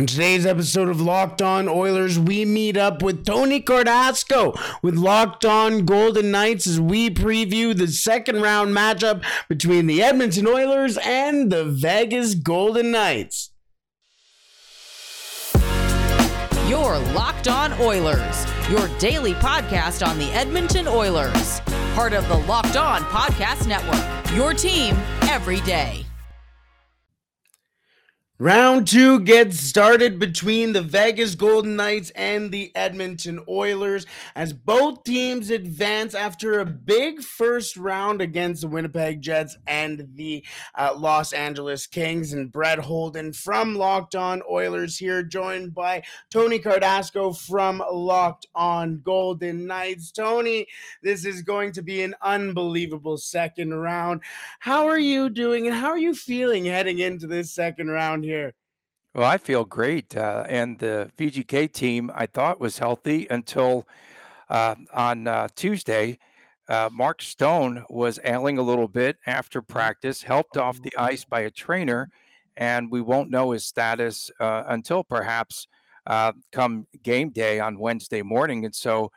On today's episode of Locked On Oilers, we meet up with Tony Cordasco with Locked On Golden Knights as we preview the second round matchup between the Edmonton Oilers and the Vegas Golden Knights. Your Locked On Oilers, your daily podcast on the Edmonton Oilers, part of the Locked On Podcast Network. Your team every day. Round two gets started between the Vegas Golden Knights and the Edmonton Oilers as both teams advance after a big first round against the Winnipeg Jets and the uh, Los Angeles Kings. And Brett Holden from Locked On Oilers here, joined by Tony Cordasco from Locked On Golden Knights. Tony, this is going to be an unbelievable second round. How are you doing and how are you feeling heading into this second round here? Well, I feel great. Uh, and the VGK team I thought was healthy until uh, on uh, Tuesday. Uh, Mark Stone was ailing a little bit after practice, helped off the ice by a trainer, and we won't know his status uh, until perhaps uh, come game day on Wednesday morning. And so,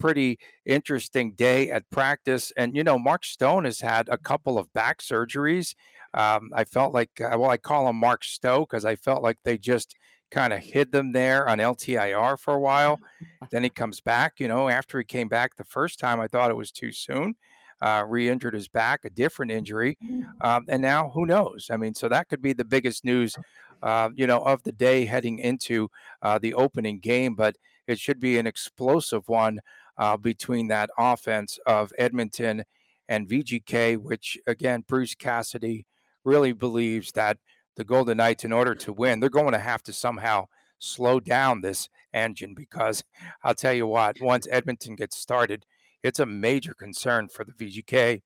pretty interesting day at practice. And, you know, Mark Stone has had a couple of back surgeries. Um, I felt like, uh, well, I call him Mark Stowe because I felt like they just kind of hid them there on LTIR for a while. then he comes back. You know, after he came back the first time, I thought it was too soon. Uh, re-injured his back, a different injury, um, and now who knows? I mean, so that could be the biggest news, uh, you know, of the day heading into uh, the opening game. But it should be an explosive one uh, between that offense of Edmonton and VGK, which again, Bruce Cassidy really believes that the Golden Knights, in order to win, they're going to have to somehow slow down this engine because I'll tell you what, once Edmonton gets started, it's a major concern for the VGK.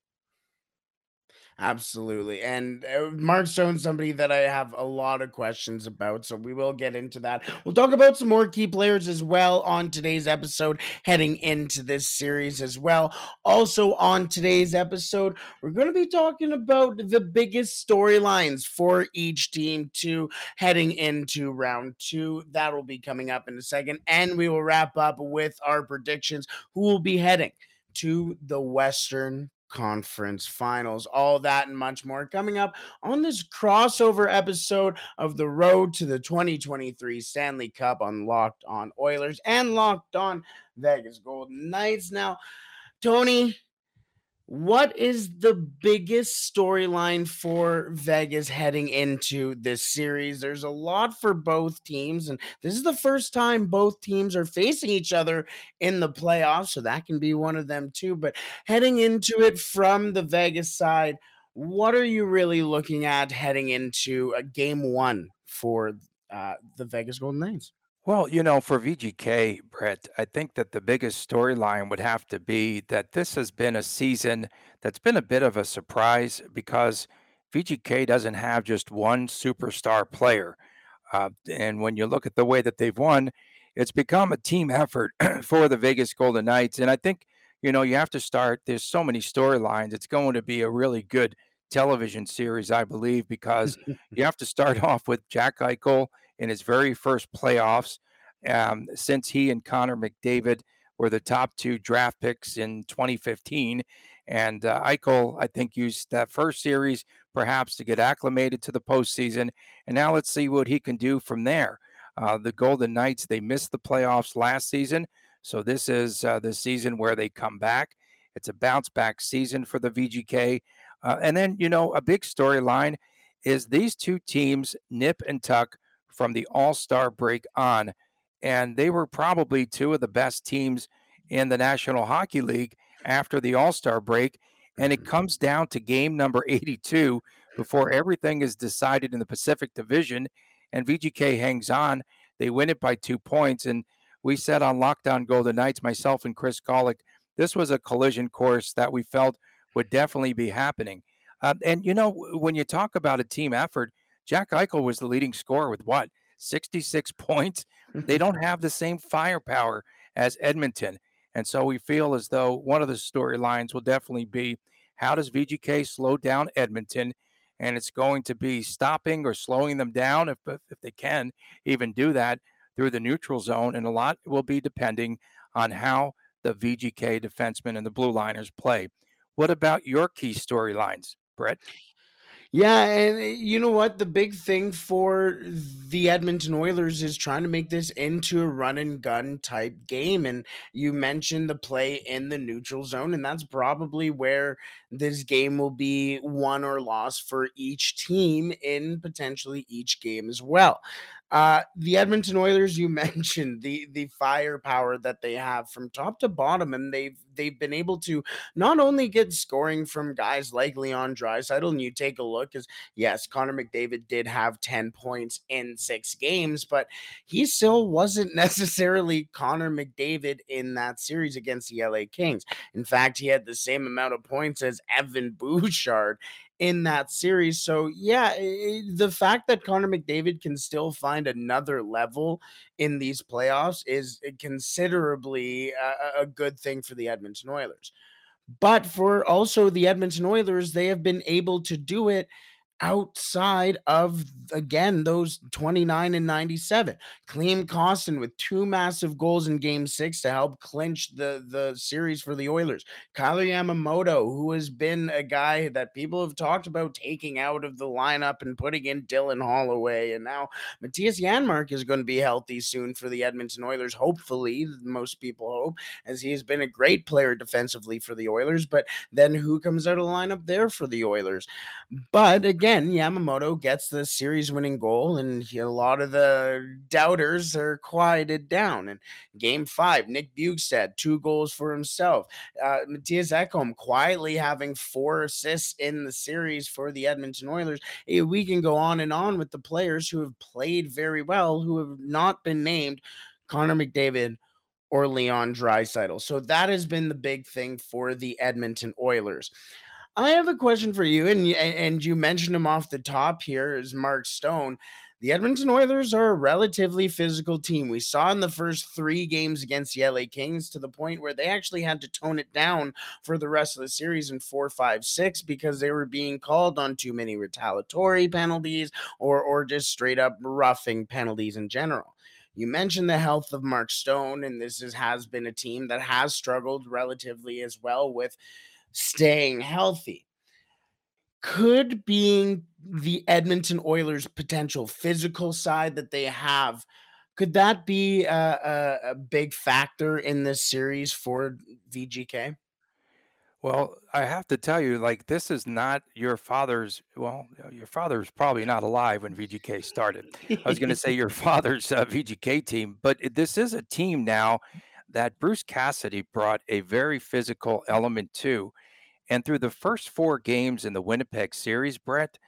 Absolutely. And uh, Mark Stone's somebody that I have a lot of questions about. So we will get into that. We'll talk about some more key players as well on today's episode, heading into this series as well. Also, on today's episode, we're going to be talking about the biggest storylines for each team to heading into round two. That will be coming up in a second. And we will wrap up with our predictions who will be heading to the Western Conference Finals. All that and much more coming up on this crossover episode of the Road to the 2023 Stanley Cup on Locked On Oilers and Locked On Vegas Golden Knights. Now, Tony, what is the biggest storyline for Vegas heading into this series? There's a lot for both teams, and this is the first time both teams are facing each other in the playoffs, so that can be one of them too. But heading into it from the Vegas side, what are you really looking at heading into a game one for uh, the Vegas Golden Knights? Well, you know, for VGK, Brett, I think that the biggest storyline would have to be that this has been a season that's been a bit of a surprise because VGK doesn't have just one superstar player. Uh, and when you look at the way that they've won, it's become a team effort for the Vegas Golden Knights. And I think, you know, you have to start, there's so many storylines. It's going to be a really good television series, I believe, because you have to start off with Jack Eichel in his very first playoffs um, since he and Connor McDavid were the top two draft picks in 2015. And uh, Eichel, I think, used that first series perhaps to get acclimated to the postseason. And now let's see what he can do from there. Uh, the Golden Knights, they missed the playoffs last season. So this is uh, the season where they come back. It's a bounce back season for the VGK. Uh, and then, you know, a big storyline is these two teams, nip and tuck, from the All Star break on. And they were probably two of the best teams in the National Hockey League after the All Star break. And it mm-hmm. comes down to game number 82 before everything is decided in the Pacific Division. And VGK hangs on. They win it by two points. And we said on Locked On Golden Knights, myself and Chris Gawlik, this was a collision course that we felt would definitely be happening. Uh, and, you know, when you talk about a team effort, Jack Eichel was the leading scorer with what? 66 points. They mm-hmm. don't have the same firepower as Edmonton. And so we feel as though one of the storylines will definitely be how does VGK slow down Edmonton? and it's going to be stopping or slowing them down if, if they can even do that through the neutral zone. And a lot will be depending on how the VGK defensemen and the blue liners play. What about your key storylines, Brett? Yeah, and eh, you know what? The big thing for the Edmonton Oilers is trying to make this into a run and gun type game. And you mentioned the play in the neutral zone, and that's probably where this game will be won or lost for each team in potentially each game as well. Uh, the Edmonton Oilers, you mentioned the the firepower that they have from top to bottom, and they've they've been able to not only get scoring from guys like Leon Draisaitl, and you take a look, as yes, Connor McDavid did have 10 points in six games, but he still wasn't necessarily Connor McDavid in that series against the LA Kings. In fact, he had the same amount of points as Evan Bouchard in that series. So, yeah, it, the fact that Connor McDavid can still find another level in these playoffs is considerably uh, a, a good thing for the Edmonton Oilers. But for also the Edmonton Oilers, they have been able to do it outside of again those 29 and 97 Klim Kostin with two massive goals in game six to help clinch the the series for the Oilers. Kailer Yamamoto who has been a guy that people have talked about taking out of the lineup and putting in Dylan Holloway and now Mattias Janmark is going to be healthy soon for the Edmonton Oilers hopefully most people hope as he's been a great player defensively for the Oilers but then who comes out of the lineup there for the Oilers? But again again, Yamamoto gets the series winning goal, and a lot of the doubters are quieted down. And game five, Nick Bjugstad, two goals for himself. Uh, Mattias Ekholm quietly having four assists in the series for the Edmonton Oilers. We can go on and on with the players who have played very well, who have not been named Connor McDavid or Leon Draisaitl. So that has been the big thing for the Edmonton Oilers. I have a question for you, and and you mentioned him off the top here is Mark Stone. The Edmonton Oilers are a relatively physical team. We saw in the first three games against the LA Kings to the point where they actually had to tone it down for the rest of the series in four, five, six because they were being called on too many retaliatory penalties or or just straight up roughing penalties in general. You mentioned the health of Mark Stone, and this is, has been a team that has struggled relatively as well with staying healthy. Could being the Edmonton Oilers' potential physical side that they have, could that be a, a, a big factor in this series for VGK? Well, I have to tell you, like, this is not your father's. Well, your father's probably not alive when VGK started. I was going to say your father's uh, VGK team, but this is a team now that Bruce Cassidy brought a very physical element to. And through the first four games in the Winnipeg series, Brett,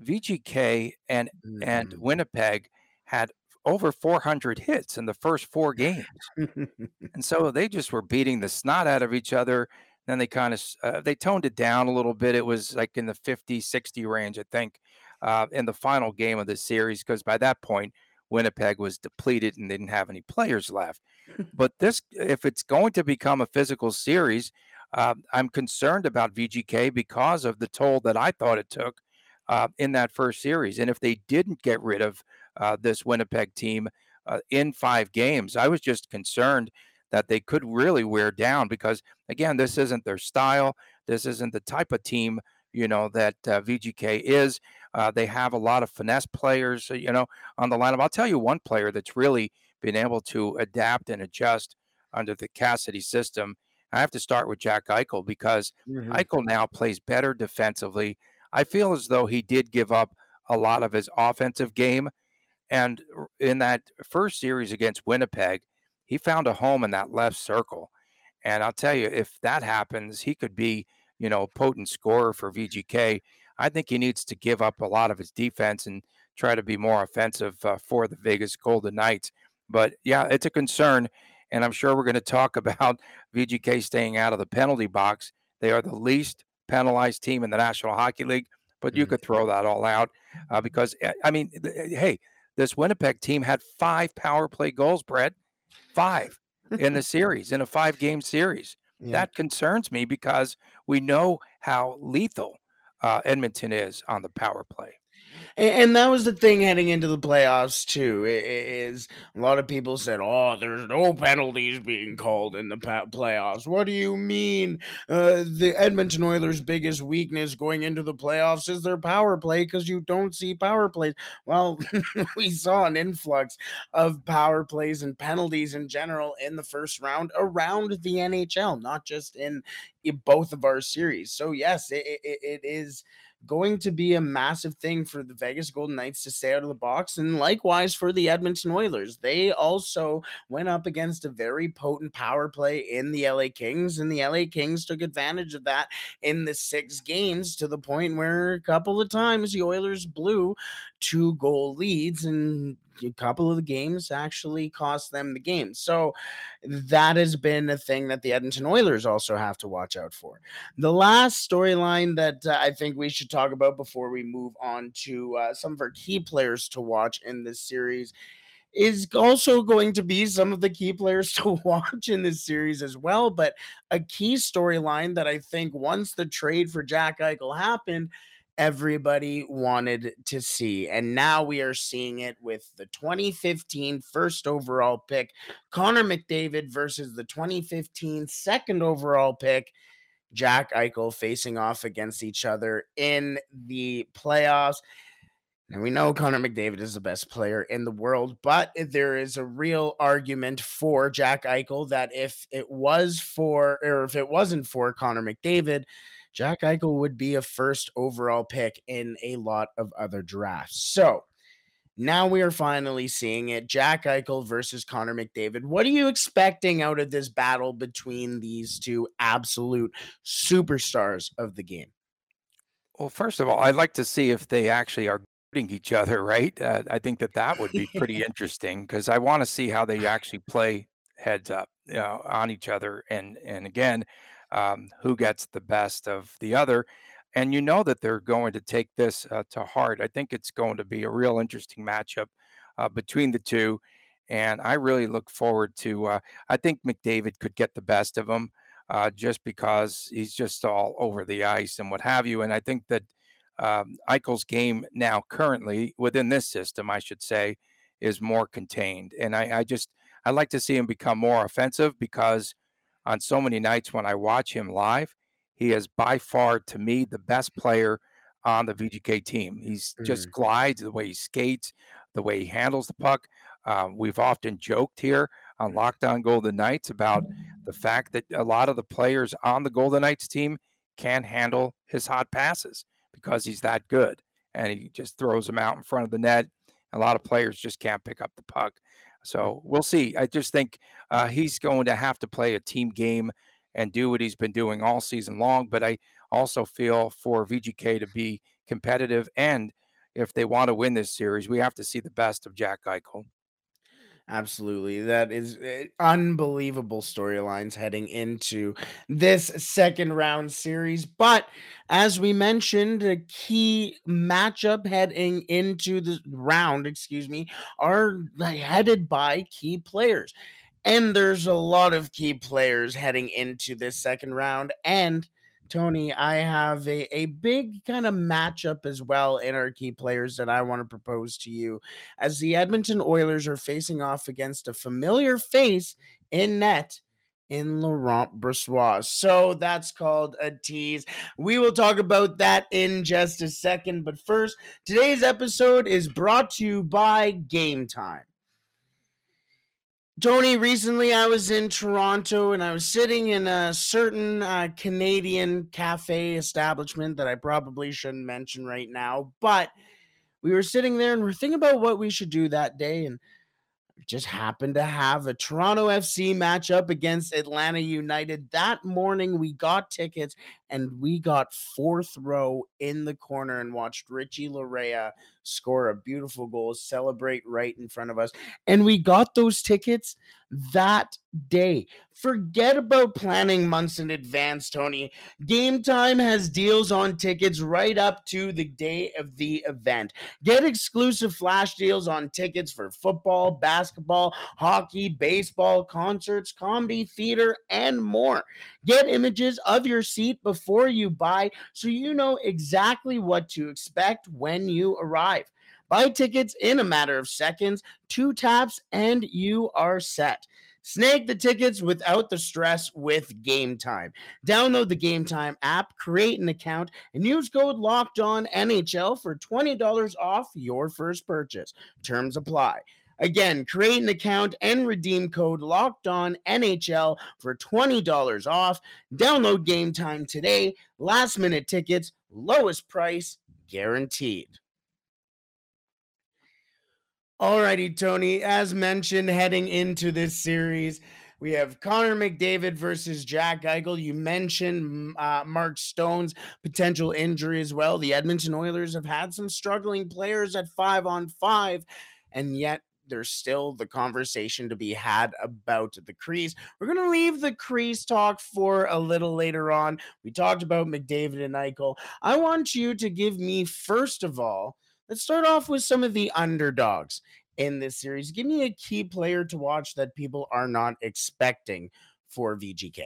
VGK and mm-hmm. and Winnipeg had over 400 hits in the first four games, and so they just were beating the snot out of each other. Then they kind of uh, they toned it down a little bit. It was like in the 50, 60 range, I think, uh, in the final game of the series, because by that point Winnipeg was depleted and didn't have any players left. but this, if it's going to become a physical series, uh, I'm concerned about VGK because of the toll that I thought it took uh, in that first series. And if they didn't get rid of uh, this Winnipeg team uh, in five games, I was just concerned that they could really wear down because, again, this isn't their style. This isn't the type of team you know that uh, VGK is. Uh, they have a lot of finesse players, you know, on the lineup. I'll tell you one player that's really been able to adapt and adjust under the Cassidy system I have to start with Jack Eichel because mm-hmm. Eichel now plays better defensively. I feel as though he did give up a lot of his offensive game. And in that first series against Winnipeg, he found a home in that left circle. And I'll tell you, if that happens, he could be, you know, a potent scorer for VGK. I think he needs to give up a lot of his defense and try to be more offensive uh, for the Vegas Golden Knights. But yeah, it's a concern. And I'm sure we're going to talk about VGK staying out of the penalty box. They are the least penalized team in the National Hockey League, but you could throw that all out uh, because, eh, I mean, eh, hey, this Winnipeg team had five power play goals, Brett. Five in the series, in a five game series. Yeah. That concerns me because we know how lethal uh, Edmonton is on the power play. And, that was the thing heading into the playoffs too. Is a lot of people said, "Oh, there's no penalties being called in the playoffs." What do you mean? Uh, the Edmonton Oilers' biggest weakness going into the playoffs is their power play because you don't see power plays. Well, we saw an influx of power plays and penalties in general in the first round around the NHL, not just in, in both of our series. So yes, it, it, it is going to be a massive thing for the Vegas Golden Knights to stay out of the box. And likewise for the Edmonton Oilers. They also went up against a very potent power play in the LA Kings, and the LA Kings took advantage of that in the six games to the point where a couple of times the Oilers blew two goal leads and a couple of the games actually cost them the game. So that has been a thing that the Edmonton Oilers also have to watch out for. The last storyline that uh, I think we should talk about before we move on to uh, some of our key players to watch in this series is also going to be some of the key players to watch in this series as well. But a key storyline that I think once the trade for Jack Eichel happened, everybody wanted to see. And now we are seeing it with the 2015 first overall pick, Connor McDavid versus the 2015 second overall pick, Jack Eichel, facing off against each other in the playoffs. And we know Connor McDavid is the best player in the world, but there is a real argument for Jack Eichel that if it was for, or if it wasn't for Connor McDavid, Jack Eichel would be a first overall pick in a lot of other drafts. So now we are finally seeing it Jack Eichel versus Connor McDavid. What are you expecting out of this battle between these two absolute superstars of the game? Well, first of all, I'd like to see if they actually are beating each other, right? Uh, I think that that would be pretty interesting because I want to see how they actually play heads up you know, on each other. And and again, um, who gets the best of the other. And you know that they're going to take this uh, to heart. I think it's going to be a real interesting matchup uh, between the two. And I really look forward to, uh, I think McDavid could get the best of him uh, just because he's just all over the ice and what have you. And I think that um, Eichel's game now, currently within this system, I should say, is more contained. And I, I just, I like to see him become more offensive because on so many nights when I watch him live, he is by far to me the best player on the VGK team. He's mm. just glides the way he skates, the way he handles the puck. Uh, we've often joked here on Locked On Golden Knights about the fact that a lot of the players on the Golden Knights team can't handle his hot passes because he's that good and he just throws them out in front of the net. A lot of players just can't pick up the puck. So we'll see. I just think uh, he's going to have to play a team game and do what he's been doing all season long. But I also feel for VGK to be competitive and if they want to win this series, we have to see the best of Jack Eichel. Absolutely. That is uh, unbelievable storylines heading into this second round series. But as we mentioned, a key matchup heading into the round, excuse me, are headed by key players. And there's a lot of key players heading into this second round. And Tony, I have a, a big kind of matchup as well in our key players that I want to propose to you as the Edmonton Oilers are facing off against a familiar face in net in Laurent Brossoit. So that's called a tease. We will talk about that in just a second. But first, today's episode is brought to you by Game Time. Tony, recently I was in Toronto and I was sitting in a certain uh, Canadian cafe establishment that I probably shouldn't mention right now, but we were sitting there and we're thinking about what we should do that day. And just happened to have a Toronto FC matchup against Atlanta United. That morning, we got tickets and we got fourth row in the corner and watched Richie Laryea score a beautiful goal, celebrate right in front of us. And we got those tickets that day. Forget about planning months in advance, Tony. Game Time has deals on tickets right up to the day of the event. Get exclusive flash deals on tickets for football, basketball, hockey, baseball, concerts, comedy, theater, and more. Get images of your seat before you buy so you know exactly what to expect when you arrive. Buy tickets in a matter of seconds, two taps, and you are set. Snag the tickets without the stress with Game Time. Download the Game Time app, create an account, and use code Locked On NHL for twenty dollars off your first purchase. Terms apply. Again, create an account and redeem code Locked On NHL for twenty dollars off. Download Game Time today. Last minute tickets, lowest price guaranteed. Alrighty, Tony. As mentioned, heading into this series, we have Connor McDavid versus Jack Eichel. You mentioned uh, Mark Stone's potential injury as well. The Edmonton Oilers have had some struggling players at five on five, and yet there's still the conversation to be had about the crease. We're going to leave the crease talk for a little later on. We talked about McDavid and Eichel. I want you to give me, first of all, Let's start off with some of the underdogs in this series. Give me a key player to watch that people are not expecting for VGK.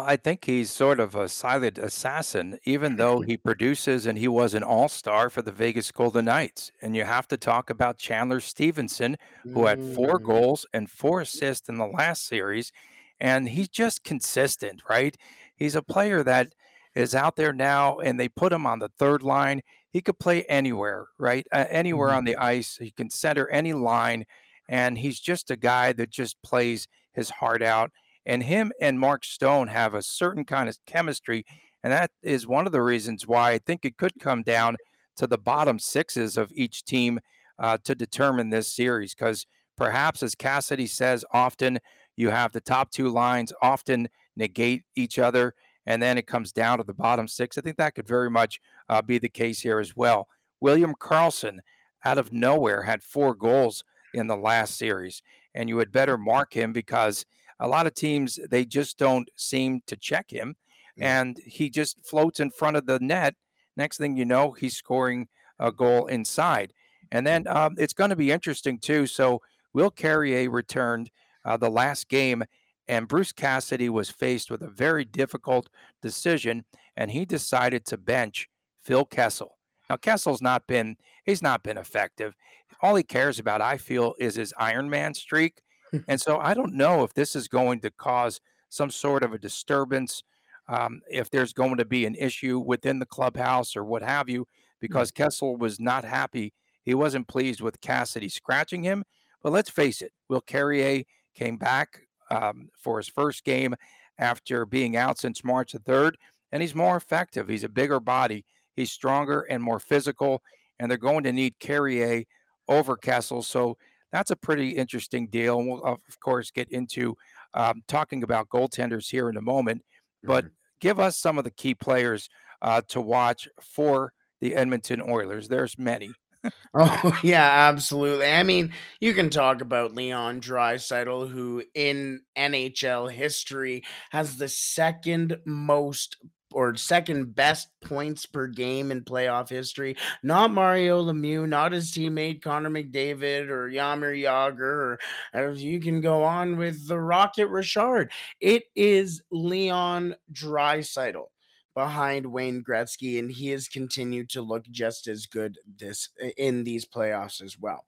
I think he's sort of a silent assassin, even though he produces and he was an all star for the Vegas Golden Knights. And you have to talk about Chandler Stephenson, who had four Mm, goals and four assists in the last series. And he's just consistent, right? He's a player that is out there now, and they put him on the third line. He could play anywhere, right? Uh, anywhere mhm. on the ice. He can center any line. And he's just a guy that just plays his heart out. And him and Mark Stone have a certain kind of chemistry. And that is one of the reasons why I think it could come down to the bottom sixes of each team uh, to determine this series. Because perhaps, as Cassidy says, often you have the top two lines often negate each other. And then it comes down to the bottom six. I think that could very much uh, be the case here as well. William Karlsson, out of nowhere, had four goals in the last series. And you had better mark him because a lot of teams, they just don't seem to check him. And he just floats in front of the net. Next thing you know, he's scoring a goal inside. And then um, it's going to be interesting, too. So Will Carrier returned uh, the last game, and Bruce Cassidy was faced with a very difficult decision, and he decided to bench Phil Kessel. Now, Kessel's not been he's not been effective. All he cares about, I feel, is his Iron Man streak. And so I don't know if this is going to cause some sort of a disturbance, um, if there's going to be an issue within the clubhouse or what have you, Mm, because Kessel was not happy. He wasn't pleased with Cassidy scratching him. But let's face it, Will Carrier came back um, for his first game after being out since March the 3rd, and he's more effective. He's a bigger body, he's stronger and more physical, and they're going to need Carrier over Kessel. So that's a pretty interesting deal. And we'll, of course, get into um, talking about goaltenders here in a moment. But mhm. give us some of the key players uh, to watch for the Edmonton Oilers. There's many. Oh yeah, absolutely. I mean, you can talk about Leon Draisaitl, who in NHL history has the second most or second best points per game in playoff history. Not Mario Lemieux, not his teammate Connor McDavid or Jaromir Jagr, or you can go on with the Rocket Richard. It is Leon Draisaitl behind Wayne Gretzky, and he has continued to look just as good this in these playoffs as well.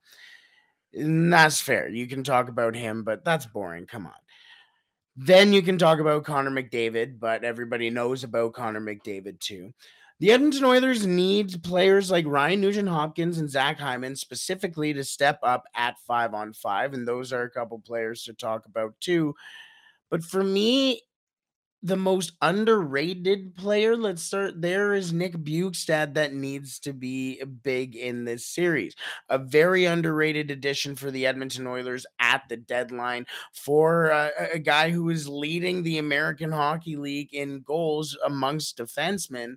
And that's fair. You can talk about him, but that's boring. Come on. Then you can talk about Connor McDavid, but everybody knows about Connor McDavid too. The Edmonton Oilers need players like Ryan Nugent Hopkins and Zach Hyman specifically to step up at five on five. And those are a couple players to talk about too. But for me, the most underrated player, let's start there, is Nick Bjugstad that needs to be big in this series. A very underrated addition for the Edmonton Oilers at the deadline for uh, a guy who is leading the American Hockey League in goals amongst defensemen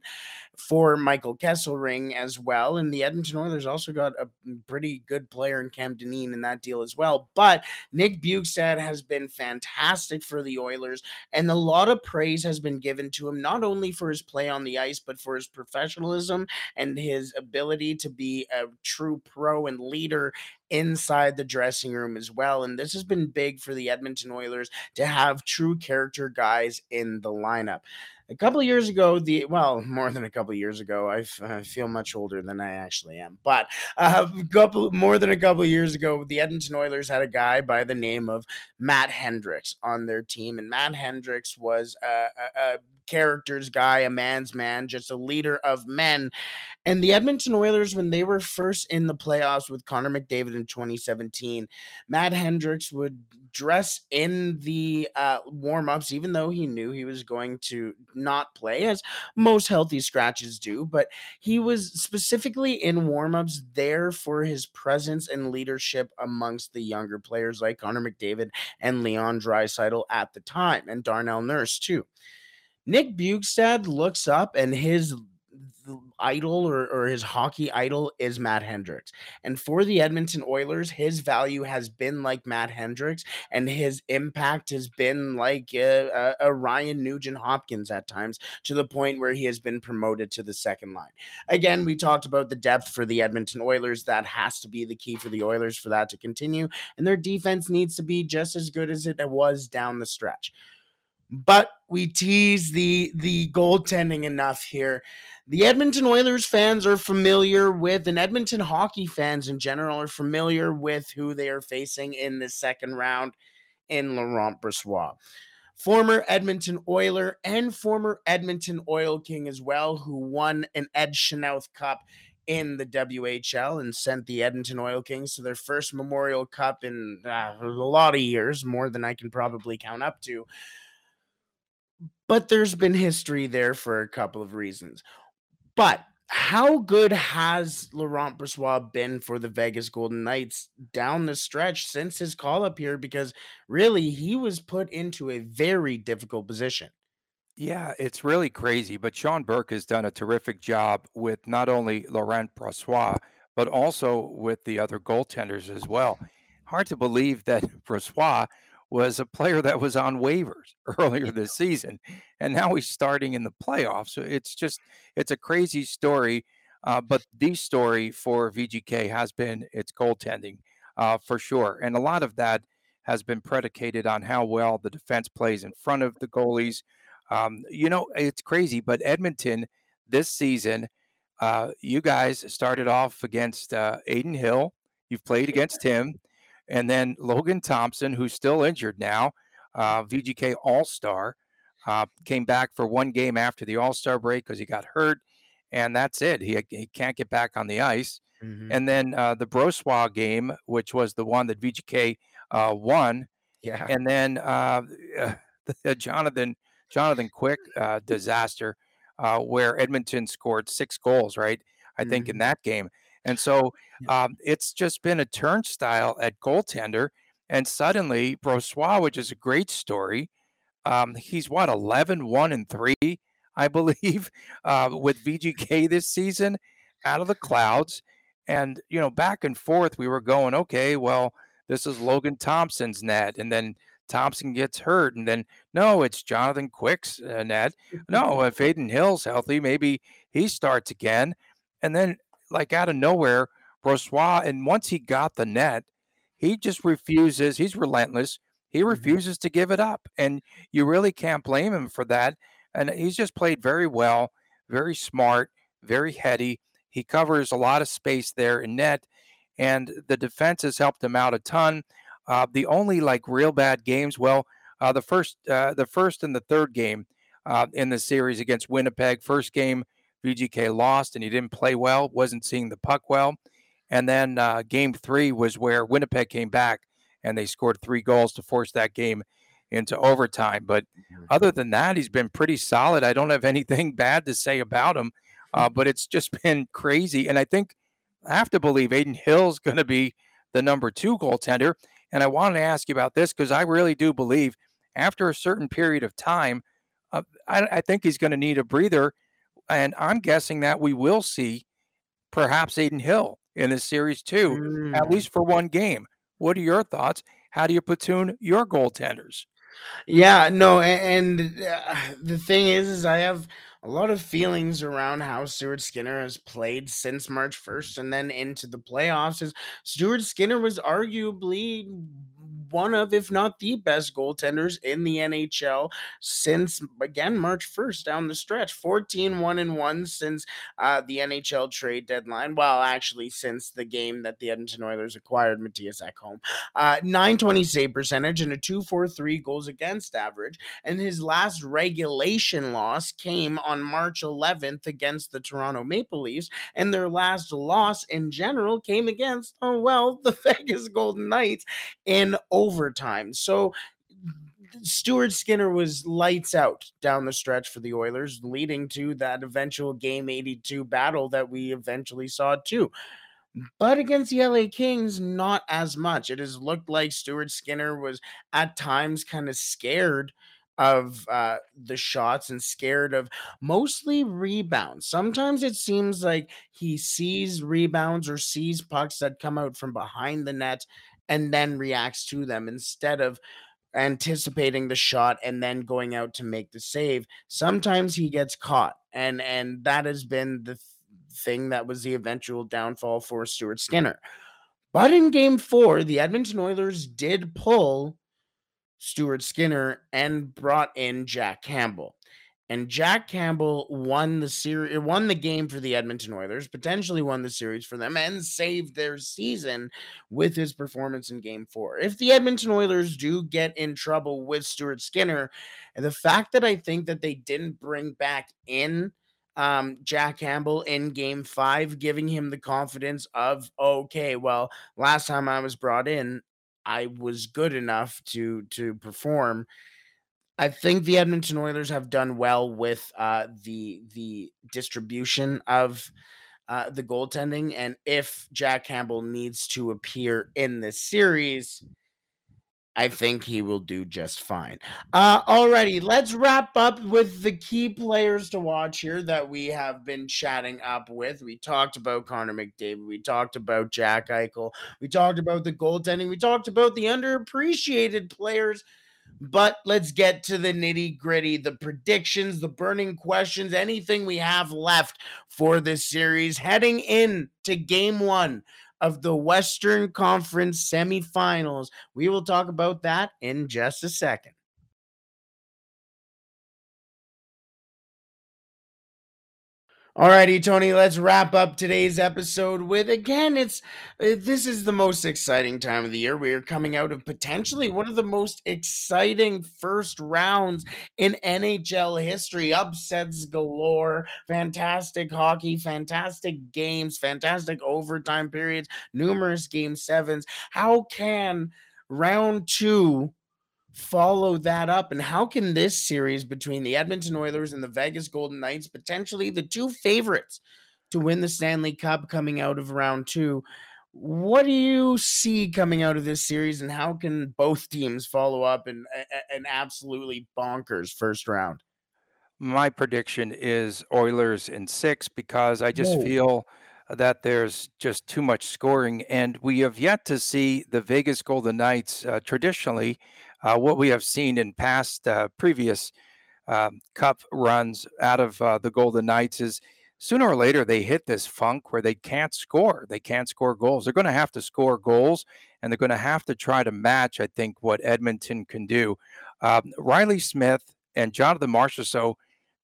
for Michael Kesselring as well. And the Edmonton Oilers also got a pretty good player in Cam Dineen in that deal as well. But Nick Bjugstad has been fantastic for the Oilers, and a lot of praise has been given to him, not only for his play on the ice, but for his professionalism and his ability to be a true pro and leader inside the dressing room as well. And this has been big for the Edmonton Oilers to have true character guys in the lineup a couple of years ago the well more than a couple of years ago I, f- I feel much older than i actually am but uh, a couple more than a couple of years ago the edmonton oilers had a guy by the name of matt hendricks on their team and matt hendricks was a, a, a characters guy, a man's man, just a leader of men. And the Edmonton Oilers, when they were first in the playoffs with Connor McDavid in 2017, Matt Hendricks would dress in the uh, warm ups, even though he knew he was going to not play, as most healthy scratches do. But he was specifically in warm ups there for his presence and leadership amongst the younger players like Connor McDavid and Leon Draisaitl at the time, and Darnell Nurse, too. Nick Bjugstad looks up and his idol or, or his hockey idol is Matt Hendricks. And for the Edmonton Oilers, his value has been like Matt Hendricks, and his impact has been like a, a, a Ryan Nugent Hopkins at times to the point where he has been promoted to the second line. Again, we talked about the depth for the Edmonton Oilers. That has to be the key for the Oilers for that to continue. And their defense needs to be just as good as it was down the stretch but we tease the the goaltending enough here. The Edmonton Oilers fans are familiar with, and Edmonton hockey fans in general are familiar with who they are facing in the second round in Laurent Brossoit. Former Edmonton Oiler and former Edmonton Oil King as well, who won an Ed Chynoweth Cup in the WHL and sent the Edmonton Oil Kings to their first Memorial Cup in uh, a lot of years, more than I can probably count up to but there's been history there for a couple of reasons. But how good has Laurent Brossoit been for the Vegas Golden Knights down the stretch since his call up here? Because really, he was put into a very difficult position. Yeah, it's really crazy. But Sean Burke has done a terrific job with not only Laurent Brossoit, but also with the other goaltenders as well. Hard to believe that Brossoit was a player that was on waivers earlier this season, and now he's starting in the playoffs. So it's just it's a crazy story. Uh, but the story for VGK has been its goaltending uh, for sure, and a lot of that has been predicated on how well the defense plays in front of the goalies. Um, you know, it's crazy, but Edmonton this season, uh, you guys started off against uh, Adin Hill. You've played against him. And then Logan Thompson, who's still injured now, uh, VGK All Star, uh, came back for one game after the All Star break because he got hurt. And that's it. He, he can't get back on the ice. Mm-hmm. And then uh, the Brossoit game, which was the one that VGK uh, won. Yeah. And then uh, the Jonathan Jonathan Quick uh, disaster, where Edmonton scored six goals, right? I mm-hmm. think in mm-hmm. that game. And so um, it's just been a turnstile at goaltender. And suddenly, Brossoit, which is a great story, um, he's what, 11, 1 and 3, I believe, uh, with VGK this season out of the clouds. And, you know, back and forth, we were going, okay, well, this is Logan Thompson's net. And then Thompson gets hurt. And then, no, it's Jonathan Quick's uh, net. No, if Adin Hill's healthy, maybe he starts again. And then like out of nowhere, Brossoit, and once he got the net, he just refuses. He's relentless. He mm-hmm. refuses to give it up, and you really can't blame him for that. And he's just played very well, very smart, very heady. He covers a lot of space there in net, and the defense has helped him out a ton. Uh, the only like real bad games, well, uh, the first, uh, the first and the third game uh, in the series against Winnipeg. First game, VGK lost and he didn't play well, wasn't seeing the puck well. And then uh, game three was where Winnipeg came back and they scored three goals to force that game into overtime. But other than that, he's been pretty solid. I don't have anything bad to say about him, uh, but it's just been crazy. And I think I have to believe Adin Hill's going to be the number two goaltender. And I wanted to ask you about this because I really do believe after a certain period of time, uh, I, I think he's going to need a breather And I'm guessing that we will see perhaps Adin Hill in this series too, mm. at least for one game. What are your thoughts? How do you platoon your goaltenders? Yeah, no, and, and uh, the thing is, is I have a lot of feelings around how Stuart Skinner has played since March 1st and then into the playoffs. Is Stuart Skinner was arguably one of, if not the best goaltenders in the NHL since, again, March 1st down the stretch. 14 1 and 1 since uh, the NHL trade deadline. Well, actually, since the game that the Edmonton Oilers acquired Mattias Ekholm. Uh, 920 save percentage and a 243 goals against average. And his last regulation loss came on March 11th against the Toronto Maple Leafs. And their last loss in general came against, oh, well, the Vegas Golden Knights in overtime. So Stuart Skinner was lights out down the stretch for the Oilers, leading to that eventual game 82 battle that we eventually saw too. But against the LA Kings, not as much. It has looked like Stuart Skinner was at times kind of scared of uh, the shots and scared of mostly rebounds. Sometimes it seems like he sees rebounds or sees pucks that come out from behind the net and then reacts to them instead of anticipating the shot and then going out to make the save sometimes he gets caught and and that has been the th- thing that was the eventual downfall for Stuart Skinner but in game 4 the Edmonton Oilers did pull Stuart Skinner and brought in Jack Campbell and Jack Campbell won the series, won the game for the Edmonton Oilers, potentially won the series for them, and saved their season with his performance in Game Four. If the Edmonton Oilers do get in trouble with Stuart Skinner, and the fact that I think that they didn't bring back in um, Jack Campbell in Game Five, giving him the confidence of okay, well, last time I was brought in, I was good enough to to perform. I think the Edmonton Oilers have done well with uh, the the distribution of uh, the goaltending, and if Jack Campbell needs to appear in this series, I think he will do just fine. Uh, alrighty, let's wrap up with the key players to watch here that we have been chatting up with. We talked about Connor McDavid. We talked about Jack Eichel. We talked about the goaltending. We talked about the underappreciated players but let's get to the nitty gritty, the predictions, the burning questions, anything we have left for this series heading in to game one of the Western Conference semifinals. We will talk about that in just a second. Alrighty, Tony, let's wrap up today's episode with again, it's uh, this is the most exciting time of the year. We are coming out of potentially one of the most exciting first rounds in NHL history. Upsets galore, fantastic hockey, fantastic games, fantastic overtime periods, numerous game sevens. How can round two follow that up? And how can this series between the Edmonton Oilers and the Vegas Golden Knights, potentially the two favorites to win the Stanley Cup coming out of round two, what do you see coming out of this series, and how can both teams follow up in an absolutely bonkers first round? My prediction is Oilers in six because I just Whoa. feel that there's just too much scoring, and we have yet to see the Vegas Golden Knights uh, traditionally uh, what we have seen in past uh, previous um, cup runs out of uh, the Golden Knights is sooner or later they hit this funk where they can't score. They can't score goals. They're going to have to score goals, and they're going to have to try to match, I think, what Edmonton can do. Um, Reilly Smith and Jonathan Marchessault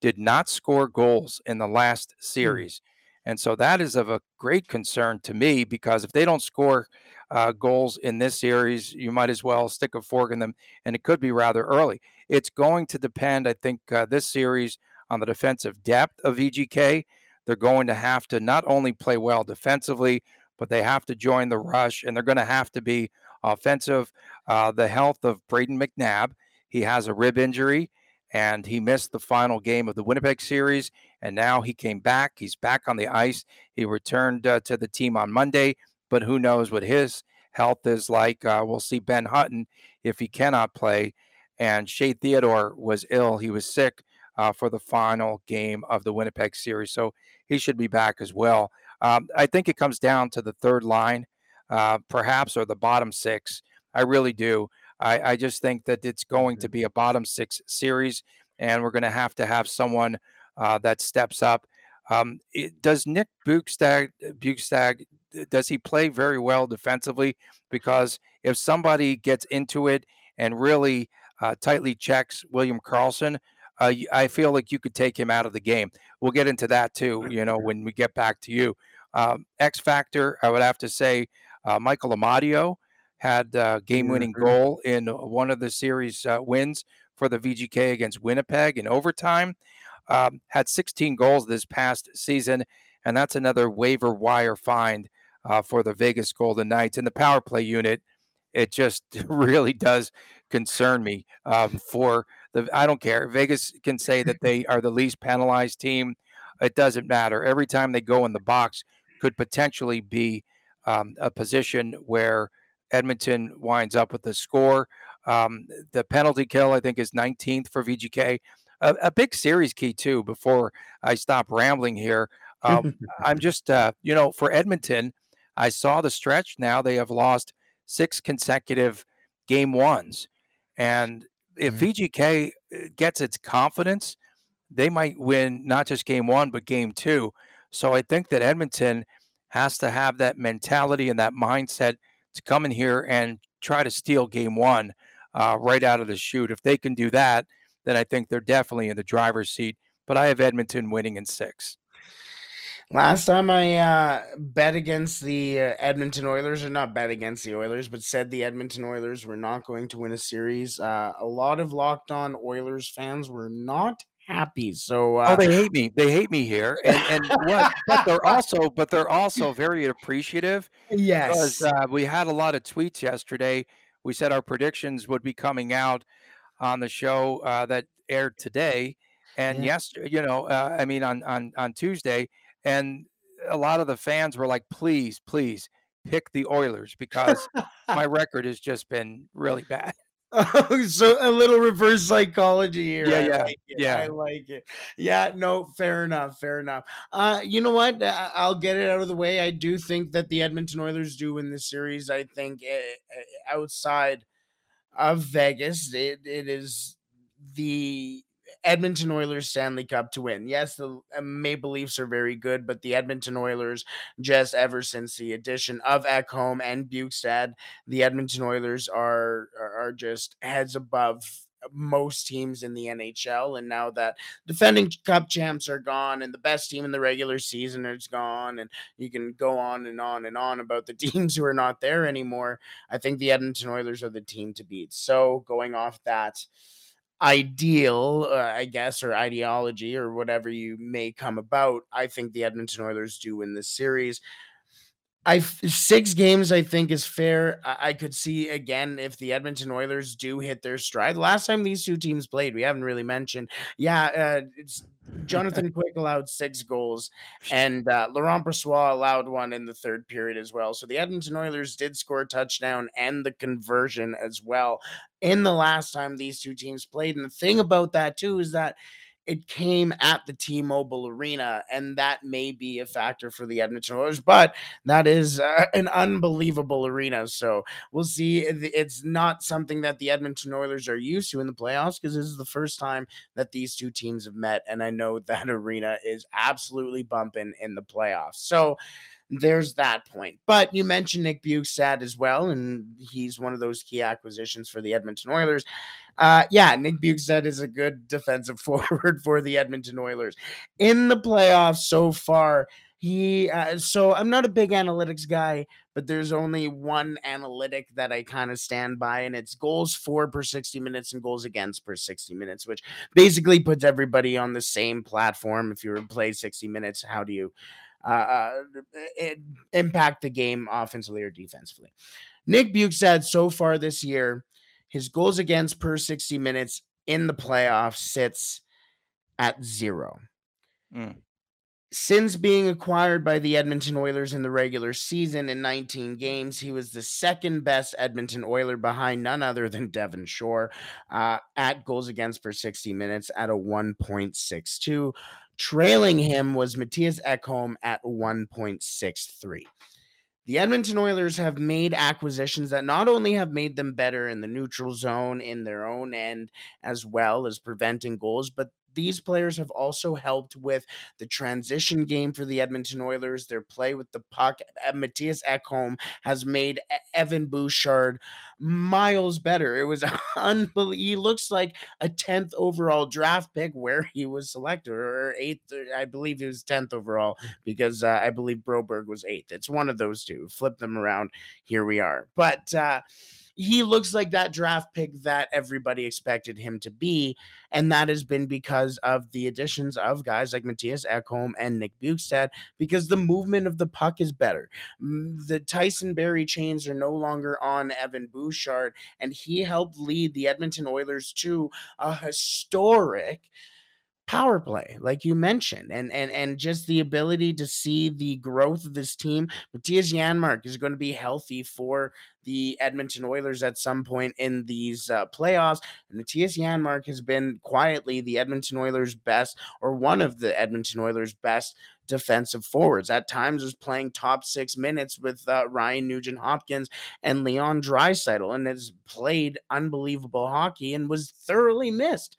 did not score goals in the last hmm. series. And so that is of a great concern to me because if they don't score uh, goals in this series, you might as well stick a fork in them, and it could be rather early. It's going to depend, I think, uh, this series on the defensive depth of VGK. They're going to have to not only play well defensively, but they have to join the rush, and they're going to have to be offensive. Uh, the health of Brayden McNabb, he has a rib injury, and he missed the final game of the Winnipeg series, and now he came back. He's back on the ice. He returned uh, to the team on Monday but who knows what his health is like. Uh, we'll see Ben Hutton if he cannot play. And Shea Theodore was ill. He was sick uh, for the final game of the Winnipeg series. So he should be back as well. Um, I think it comes down to the third line, uh, perhaps, or the bottom six. I really do. I, I just think that it's going to be a bottom six series, and we're going to have to have someone uh, that steps up. Um, it, does Nick Bjugstad, Bjugstad does he play very well defensively? Because if somebody gets into it and really uh, tightly checks William Karlsson, uh, I feel like you could take him out of the game. We'll get into that too, you know, when we get back to you. Um, X factor, I would have to say, uh, Michael Amadio had a game-winning mm-hmm. goal in one of the series uh, wins for the VGK against Winnipeg in overtime. Um, had 16 goals this past season, and that's another waiver wire find uh, for the Vegas Golden Knights. In the power play unit, it just really does concern me. Um, for the, I don't care. Vegas can say that they are the least penalized team. It doesn't matter. Every time they go in the box, could potentially be um, a position where Edmonton winds up with the score. Um, the penalty kill, I think, is 19th for VGK. A, a, big series key too. Before I stop rambling here, um, I'm just, uh, you know, for Edmonton, I saw the stretch. Now they have lost six consecutive game ones, and if mm-hmm. VGK uh, gets its confidence, they might win not just game one but game two. So I think that Edmonton has to have that mentality and that mindset to come in here and try to steal game one uh, right out of the chute. If they can do that, then I think they're definitely in the driver's seat. But I have Edmonton winning in six. Last time I uh, bet against the uh, Edmonton Oilers, or not bet against the Oilers, but said the Edmonton Oilers were not going to win a series, uh, a lot of locked on Oilers fans were not happy. So uh, oh, they hate me. They hate me here, and and what? but they're also but they're also very appreciative. Yes, because uh, we had a lot of tweets yesterday. We said our predictions would be coming out on the show uh, that aired today, and yeah. yes, you know, uh, I mean on on on Tuesday, and a lot of the fans were like, "Please, please." Pick the Oilers because my record has just been really bad. Oh, so a little reverse psychology here. Yeah, yeah, like yeah. I like it. Yeah, no, fair enough, fair enough. Uh, you know what? I'll get it out of the way. I do think that the Edmonton Oilers do win this series. I think uh, outside of Vegas, it, it is the Edmonton Oilers Stanley Cup to win. Yes, the uh, Maple Leafs are very good, but the Edmonton Oilers, just ever since the addition of Ekholm and Bjugstad, the Edmonton Oilers are, are just heads above most teams in the NHL. And now that defending cup champs are gone and the best team in the regular season is gone, and you can go on and on and on about the teams who are not there anymore, I think the Edmonton Oilers are the team to beat. So going off that, ideal, uh, I guess, or ideology, or whatever you may come about, I think the Edmonton Oilers do win this series. I six games I think is fair. I, I could see again if the Edmonton Oilers do hit their stride. Last time these two teams played, we haven't really mentioned. Yeah, uh, it's Jonathan Quick allowed six goals, and uh, Laurent Brossoit allowed one in the third period as well. So the Edmonton Oilers did score a touchdown and the conversion as well in the last time these two teams played. And the thing about that too is that it came at the T-Mobile Arena, and that may be a factor for the Edmonton Oilers. But that is uh, an unbelievable arena, so we'll see. It's not something that the Edmonton Oilers are used to in the playoffs because this is the first time that these two teams have met, and I know that arena is absolutely bumping in the playoffs. So there's that point. But you mentioned Nick Bjugstad as well, and he's one of those key acquisitions for the Edmonton Oilers. Uh, yeah, Nick Bjugstad is a good defensive forward for the Edmonton Oilers. In the playoffs so far, he uh, so I'm not a big analytics guy, but there's only one analytic that I kind of stand by, and it's goals for per 60 minutes and goals against per 60 minutes, which basically puts everybody on the same platform. If you play 60 minutes, how do you uh, uh impact the game offensively or defensively? Nick Bjugstad so far this year his goals against per 60 minutes in the playoffs sits at zero. Mm. Since being acquired by the Edmonton Oilers in the regular season in 19 games, he was the second best Edmonton Oiler behind none other than Devin Shore uh, at goals against per 60 minutes at a 1.62. Trailing him was Mattias Ekholm at 1.63. The Edmonton Oilers have made acquisitions that not only have made them better in the neutral zone in their own end, as well as preventing goals, but these players have also helped with the transition game for the Edmonton Oilers, their play with the puck. Mattias Ekholm has made Evan Bouchard miles better. It was unbelievable. He looks like a 10th overall draft pick where he was selected, or eighth, I believe he was 10th overall because uh, I believe Broberg was eighth. It's one of those two. Flip them around. Here we are. But, uh, he looks like that draft pick that everybody expected him to be. And that has been because of the additions of guys like Mattias Ekholm and Nick Bjugstad, because the movement of the puck is better. The Tyson Barrie chains are no longer on Evan Bouchard, and he helped lead the Edmonton Oilers to a historic power play like you mentioned and and and just the ability to see the growth of this team. Mattias Janmark is going to be healthy for the Edmonton Oilers at some point in these uh, playoffs. And Mattias Janmark has been quietly the Edmonton Oilers best or one of the Edmonton Oilers best defensive forwards. At times was playing top 6 minutes with uh, Ryan Nugent Hopkins and Leon Draisaitl and has played unbelievable hockey and was thoroughly missed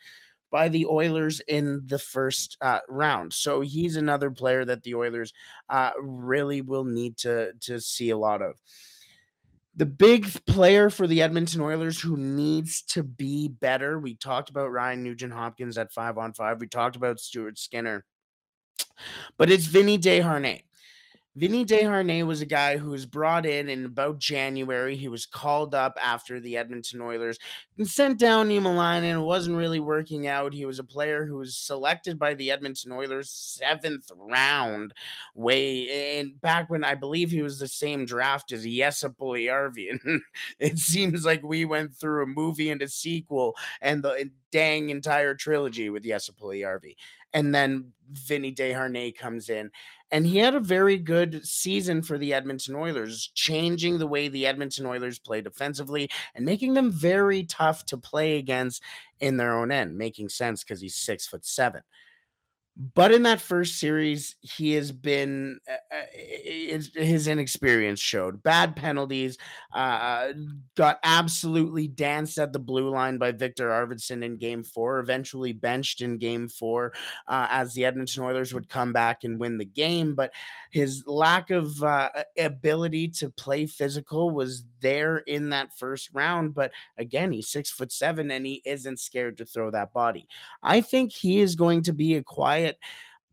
by the Oilers in the first uh, round. So he's another player that the Oilers uh, really will need to to see a lot of. The big player for the Edmonton Oilers who needs to be better. We talked about Ryan Nugent Hopkins at five on five. We talked about Stuart Skinner, but it's Vinny Desharnais. Vinny Desharnais was a guy who was brought in in about January. He was called up after the Edmonton Oilers and sent down Niemelainen. It wasn't really working out. He was a player who was selected by the Edmonton Oilers seventh round, way and back when I believe he was the same draft as Jesse Puljujarvi. And it seems like we went through a movie and a sequel and the dang entire trilogy with Jesse Puljujarvi. And then Vinny Desharnais comes in and he had a very good season for the Edmonton Oilers, changing the way the Edmonton Oilers play defensively and making them very tough to play against in their own end, making sense because he's six foot seven. But in that first series, he has been uh, uh his, inexperience showed bad penalties. Uh, got absolutely danced at the blue line by Viktor Arvidsson in Game Four. Eventually benched in Game Four uh, as the Edmonton Oilers would come back and win the game. But his lack of uh, ability to play physical was there in that first round. But again, he's six foot seven and he isn't scared to throw that body. I think he is going to be a quiet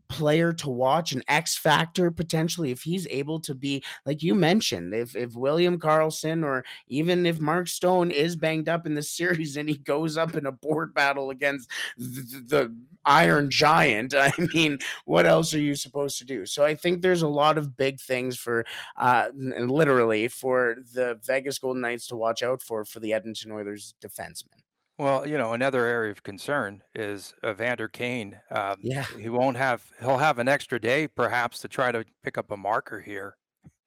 player to watch, an X factor potentially if he's able to be like you mentioned, if if William Karlsson or even if Mark Stone is banged up in the series and he goes up in a board battle against the, the Iron Giant, I mean, what else are you supposed to do? So I think there's a lot of big things for uh literally for the Vegas Golden Knights to watch out for for the Edmonton Oilers defensemen. Well, you know, another area of concern is Evander Kane. Um, Yeah. he won't have he'll have an extra day perhaps to try to pick up a marker here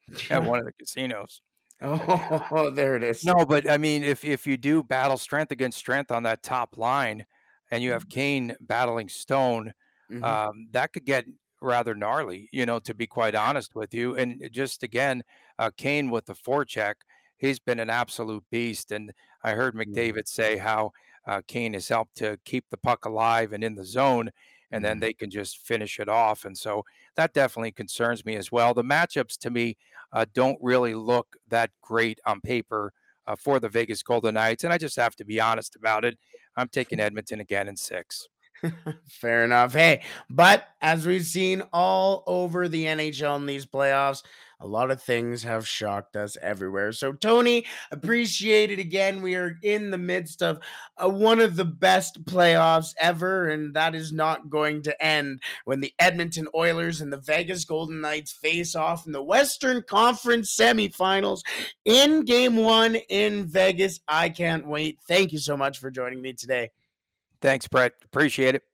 at one of the casinos. Oh, there it is. No, but I mean, if if you do battle strength against strength on that top line, and you have Kane battling Stone, Mhm. um, that could get rather gnarly. You know, to be quite honest with you, and just again, uh, Kane with the forecheck, he's been an absolute beast. And I heard. McDavid say how uh, Kane has helped to keep the puck alive and in the zone, and then Mhm. they can just finish it off. And so that definitely concerns me as well. The matchups to me uh, don't really look that great on paper uh, for the Vegas Golden Knights. And I just have to be honest about it. I'm taking Edmonton again in six. Fair enough. Hey, but as we've seen all over the NHL in these playoffs, a lot of things have shocked us everywhere. So, Tony, appreciate it again. We are in the midst of uh, one of the best playoffs ever, and that is not going to end when the Edmonton Oilers and the Vegas Golden Knights face off in the Western Conference semifinals in game one in Vegas. I can't wait. Thank you so much for joining me today. Thanks, Brett. Appreciate it.